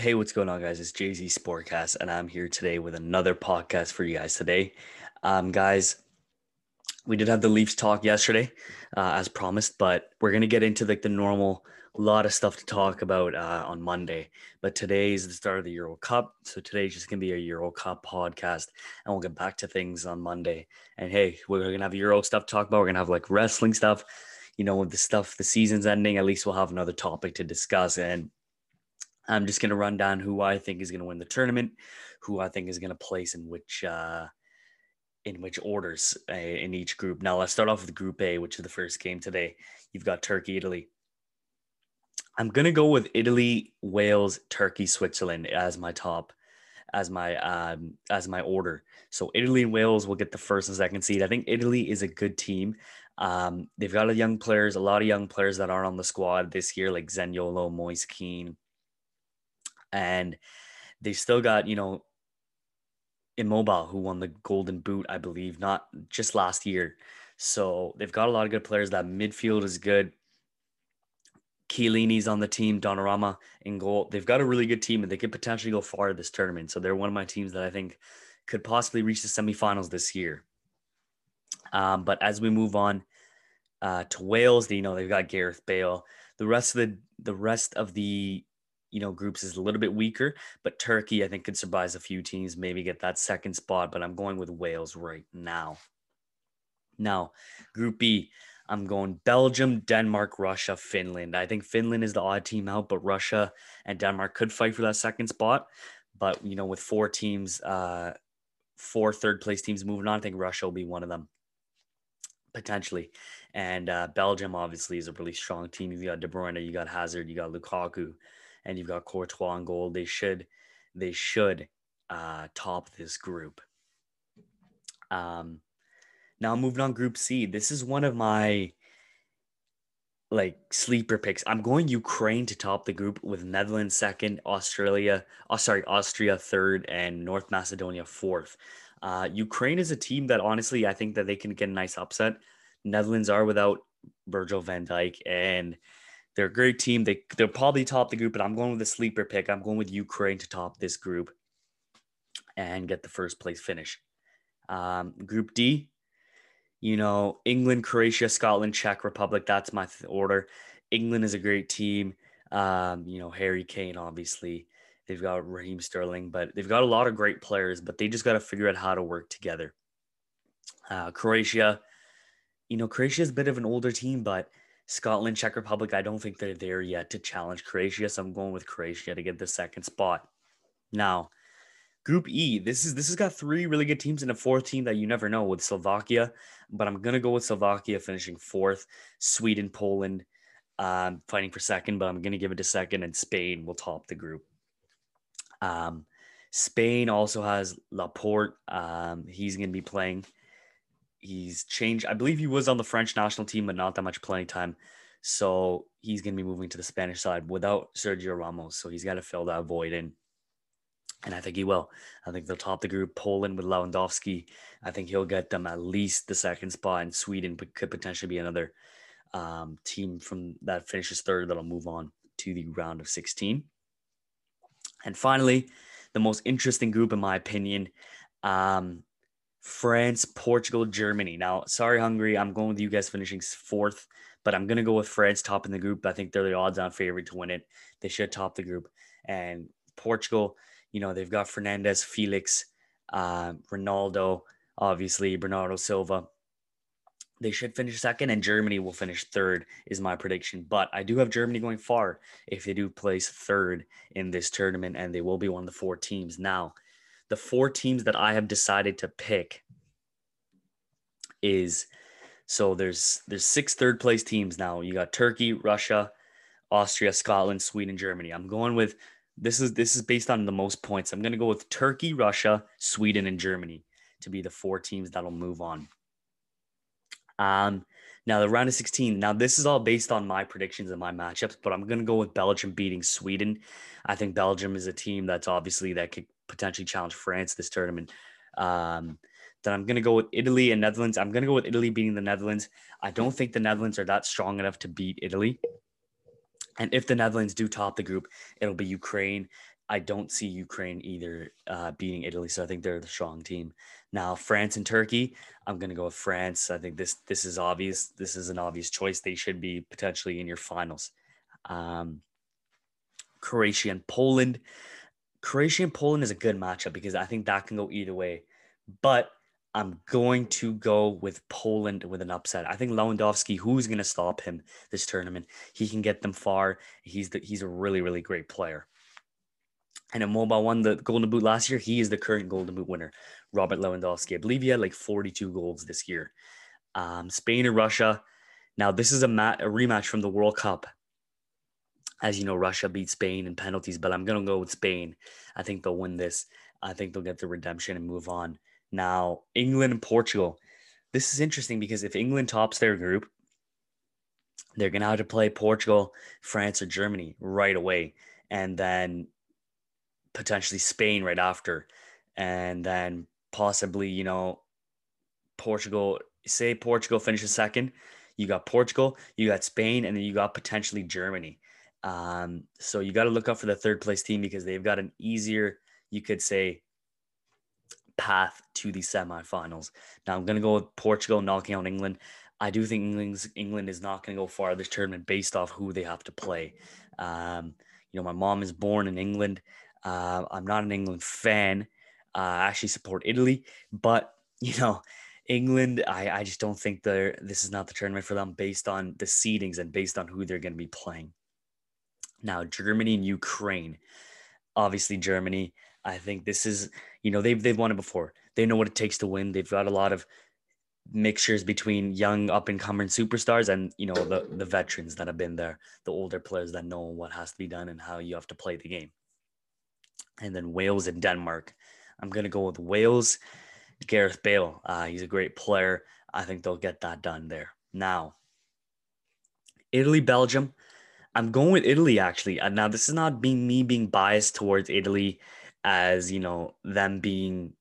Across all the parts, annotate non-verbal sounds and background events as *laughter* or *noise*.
Hey, what's going on, guys? It's Jay Z Sportcast, and I'm here today with another podcast for you guys today. Um, guys, we did have the Leafs talk yesterday, uh, as promised, but we're gonna get into like the normal lot of stuff to talk about uh, on Monday. But today is the start of the Euro Cup, so today's just gonna be a Euro Cup podcast, and we'll get back to things on Monday. And hey, we're gonna have Euro stuff to talk about. We're gonna have like wrestling stuff. You know, with the stuff, the season's ending. At least we'll have another topic to discuss and I'm just going to run down who I think is going to win the tournament, who I think is going to place in which uh, in which orders uh, in each group. Now let's start off with Group A, which is the first game today. You've got Turkey, Italy. I'm going to go with Italy, Wales, Turkey, Switzerland as my top as my um as my order. So Italy and Wales will get the first and second seed. I think Italy is a good team. Um, they've got a young players, a lot of young players that aren't on the squad this year, like Zaniolo, Moise Kean, and they still got you know Immobile who won the Golden Boot, I believe, not just last year. So they've got a lot of good players. That midfield is good. Chiellini's on the team, Donnarumma in goal. They've got a really good team, and they could potentially go far this tournament. So they're one of my teams that I think could possibly reach the semifinals this year. Um, but as we move on uh, to Wales, you know they've got Gareth Bale. The rest of the the rest of the you know groups is a little bit weaker, but Turkey I think could surprise a few teams, maybe get that second spot. But I'm going with Wales right now. Now, Group B, I'm going Belgium, Denmark, Russia, Finland. I think Finland is the odd team out, but Russia and Denmark could fight for that second spot. But you know, with four teams, uh, four third place teams moving on, I think Russia will be one of them potentially. And uh, Belgium obviously is a really strong team. You got De Bruyne, you got Hazard, you got Lukaku and you've got Courtois on goal. They should they should uh, top this group. Um, now moving on Group C. This is one of my like sleeper picks. I'm going Ukraine to top the group with Netherlands second, Australia, oh sorry, Austria third, and North Macedonia fourth. Uh, Ukraine is a team that honestly I think that they can get a nice upset. Netherlands are without Virgil van Dijk, and they're a great team. They they'll probably top the group, but I'm going with a sleeper pick. I'm going with Ukraine to top this group and get the first place finish. Um, group D, you know, England, Croatia, Scotland, Czech Republic. That's my th- order. England is a great team. Um, you know, Harry Kane, obviously. They've got Raheem Sterling, but they've got a lot of great players, but they just got to figure out how to work together. Uh, Croatia, you know, Croatia is a bit of an older team, but Scotland, Czech Republic, I don't think they're there yet to challenge Croatia. So I'm going with Croatia to get the second spot. Now, Group E, this is this has got three really good teams and a fourth team that you never know with Slovakia, but I'm gonna go with Slovakia finishing fourth, Sweden, Poland, um, fighting for second, but I'm gonna give it to second, and Spain will top the group. Um, Spain also has Laporte. Um, he's gonna be playing he's changed. I believe he was on the French national team, but not that much playing time. So he's going to be moving to the Spanish side without Sergio Ramos. So he's got to fill that void in. And I think he will. I think they'll top the group. Poland with Lewandowski. I think he'll get them at least the second spot. And Sweden could potentially be another um, team from that finishes third that'll move on to the round of 16. And finally, the most interesting group, in my opinion, um, France, Portugal, Germany. Now, sorry, Hungary. I'm going with you guys finishing fourth, but I'm going to go with France topping the group. I think they're the odds on favorite to win it. They should top the group. And Portugal, you know, they've got Fernandes, Felix, uh, Ronaldo, obviously, Bernardo Silva. They should finish second, and Germany will finish third, is my prediction. But I do have Germany going far if they do place third in this tournament, and they will be one of the four teams. Now, the four teams that I have decided to pick is so there's there's six third place teams now. You got Turkey, Russia, Austria, Scotland, Sweden, Germany. I'm going with this is this is based on the most points. I'm going to go with Turkey, Russia, Sweden, and Germany to be the four teams that'll move on. Um, now the round of 16. Now this is all based on my predictions and my matchups, but I'm going to go with Belgium beating Sweden. I think Belgium is a team that's obviously that could potentially challenge France this tournament. Um, then I'm going to go with Italy and Netherlands. I'm going to go with Italy beating the Netherlands. I don't think the Netherlands are that strong enough to beat Italy. And if the Netherlands do top the group, it'll be Ukraine, I don't see Ukraine either uh, beating Italy, so I think they're the strong team. Now France and Turkey, I'm gonna go with France. I think this this is obvious. This is an obvious choice. They should be potentially in your finals. Um, Croatia and Poland. Croatia and Poland is a good matchup because I think that can go either way. But I'm going to go with Poland with an upset. I think Lewandowski, who's going to stop him this tournament? He can get them far. He's the, he's a really really great player. And Immobile won the Golden Boot last year. He is the current Golden Boot winner, Robert Lewandowski. I believe he had like 42 goals this year. Um, Spain and Russia. Now this is a mat a rematch from the World Cup. As you know, Russia beat Spain in penalties, but I'm gonna go with Spain. I think they'll win this. I think they'll get the redemption and move on. Now, England and Portugal. This is interesting because if England tops their group, they're going to have to play Portugal, France, or Germany right away. And then potentially Spain right after. And then possibly, you know, Portugal, say Portugal finishes second. You got Portugal, you got Spain, and then you got potentially Germany. Um, so you got to look out for the third place team because they've got an easier, you could say, path to the semifinals. Now I'm going to go with Portugal knocking out England. I do think England's, England is not going to go far this tournament based off who they have to play. Um, you know, my mom is born in England. Uh, I'm not an England fan. Uh, I actually support Italy, but *laughs* you know, England, I, I just don't think they're this is not the tournament for them based on the seedings and based on who they're going to be playing. Now, Germany and Ukraine. Obviously, Germany. I think this is, you know, they've they've won it before. They know what it takes to win. They've got a lot of mixtures between young up and coming superstars and you know the the veterans that have been there, the older players that know what has to be done and how you have to play the game. And then Wales and Denmark. I'm gonna go with Wales. Gareth Bale. Uh, he's a great player. I think they'll get that done there. Now, Italy, Belgium. I'm going with Italy actually. Uh, now, this is not being me being biased towards Italy as you know them being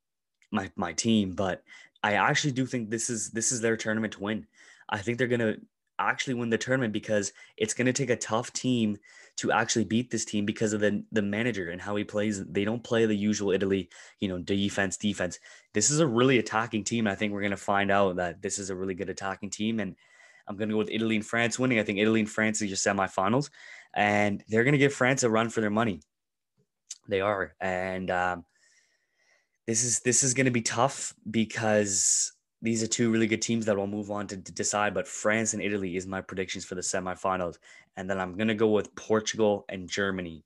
my my team, but I actually do think this is this is their tournament to win. I think they're gonna actually win the tournament because it's gonna take a tough team to actually beat this team because of the the manager and how he plays. They don't play the usual Italy, you know, defense, defense. This is a really attacking team. I think we're gonna find out that this is a really good attacking team. And I'm gonna go with Italy and France winning. I think Italy and France is your semifinals, and they're gonna give France a run for their money. They are, and um, this is this is going to be tough because these are two really good teams that will move on to, to, decide. But France and Italy is my predictions for the semifinals, and then I'm going to go with Portugal and Germany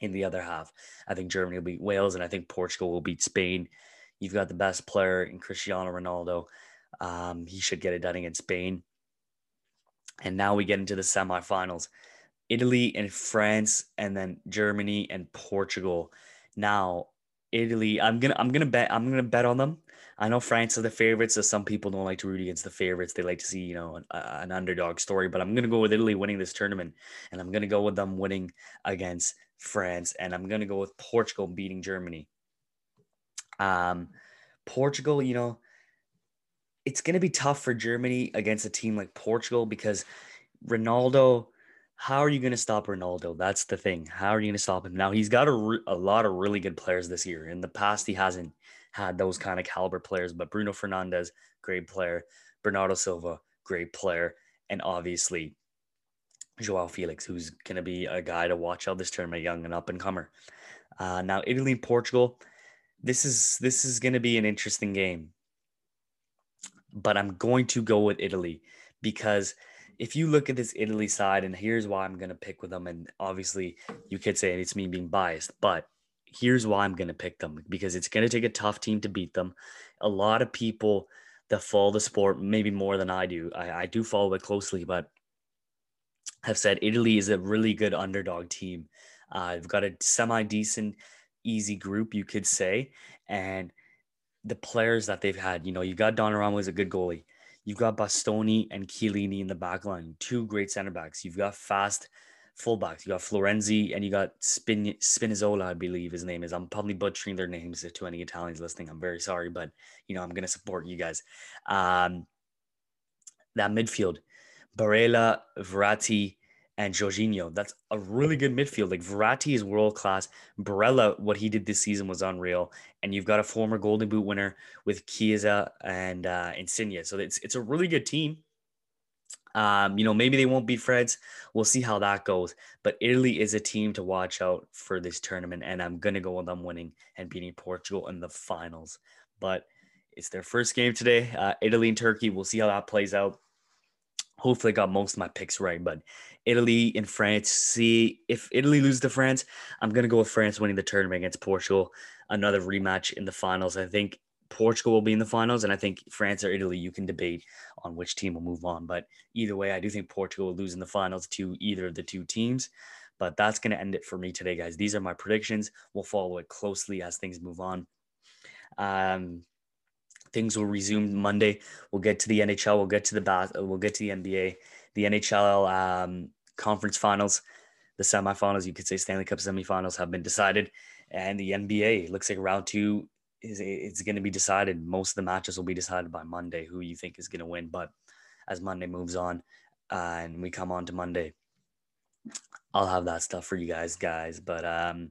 in the other half. I think Germany will beat Wales, and I think Portugal will beat Spain. You've got the best player in Cristiano Ronaldo. Um, he should get it done against Spain. And now we get into the semifinals. Italy and France, and then Germany and Portugal. Now, Italy, I'm gonna I'm gonna bet I'm gonna bet on them. I know France are the favorites, so some people don't like to root against the favorites. They like to see you know an, an underdog story. But I'm gonna go with Italy winning this tournament, and I'm gonna go with them winning against France, and I'm gonna go with Portugal beating Germany. Um, Portugal, you know, it's gonna be tough for Germany against a team like Portugal because Ronaldo how are you going to stop Ronaldo? That's the thing. How are you going to stop him? Now, he's got a, re- a lot of really good players this year. In the past, he hasn't had those kind of caliber players, but Bruno Fernandes, great player. Bernardo Silva, great player. And obviously, Joao Felix, who's going to be a guy to watch out this tournament, young and up and comer. Uh, now, Italy and Portugal, this is this is going to be an interesting game. But I'm going to go with Italy because – if you look at this Italy side, and here's why I'm going to pick with them, and obviously you could say it's me being biased, but here's why I'm going to pick them because it's going to take a tough team to beat them. A lot of people that follow the sport, maybe more than I do, I, I do follow it closely, but have said Italy is a really good underdog team. Uh, they've got a semi decent, easy group, you could say. And the players that they've had, you know, you got Donnarumma is a good goalie. You've got Bastoni and Chiellini in the back line, two great center backs. You've got fast fullbacks. You got Florenzi and you got Spin- Spinazzola, I believe his name is. I'm probably butchering their names to any Italians listening. I'm very sorry, but you know I'm gonna support you guys. Um, that midfield, Barella, Verratti, and Jorginho. That's a really good midfield. Like Verratti is world class. Barella, what he did this season was unreal. And you've got a former Golden Boot winner with Chiesa and uh, Insigne. So it's it's a really good team. Um, you know, maybe they won't beat France. We'll see how that goes. But Italy is a team to watch out for this tournament, and I'm gonna go with them winning and beating Portugal in the finals. But it's their first game today. Uh, Italy and Turkey. We'll see how that plays out. Hopefully, I got most of my picks right. But Italy and France. See if Italy loses to France, I'm gonna go with France winning the tournament against Portugal. Another rematch in the finals. I think Portugal will be in the finals, and I think France or Italy, you can debate on which team will move on. But either way, I do think Portugal will lose in the finals to either of the two teams. But that's going to end it for me today, guys. These are my predictions. We'll follow it closely as things move on. Um, things will resume Monday. We'll get to the NHL. We'll get to the. We'll get to the NBA, the NHL um, conference finals, the semifinals. You could say Stanley Cup semifinals have been decided, and the NBA looks like round two is it's going to be decided. Most of the matches will be decided by Monday. Who you think is going to win? But as Monday moves on, uh, and we come on to Monday, I'll have that stuff for you guys, guys. But um,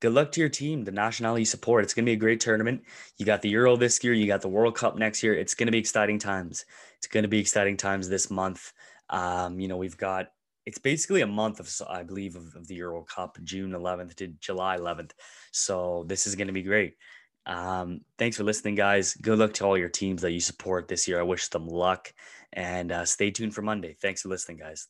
good luck to your team, the nationality you support. It's going to be a great tournament. You got the Euro this year. You got the World Cup next year. It's going to be exciting times. It's going to be exciting times this month. Um, you know, we've got it's basically a month of I believe of, of the Euro Cup, June 11th to July 11th. So this is going to be great. Um, thanks for listening, guys. Good luck to all your teams that you support this year. I wish them luck and uh, stay tuned for Monday. Thanks for listening, guys.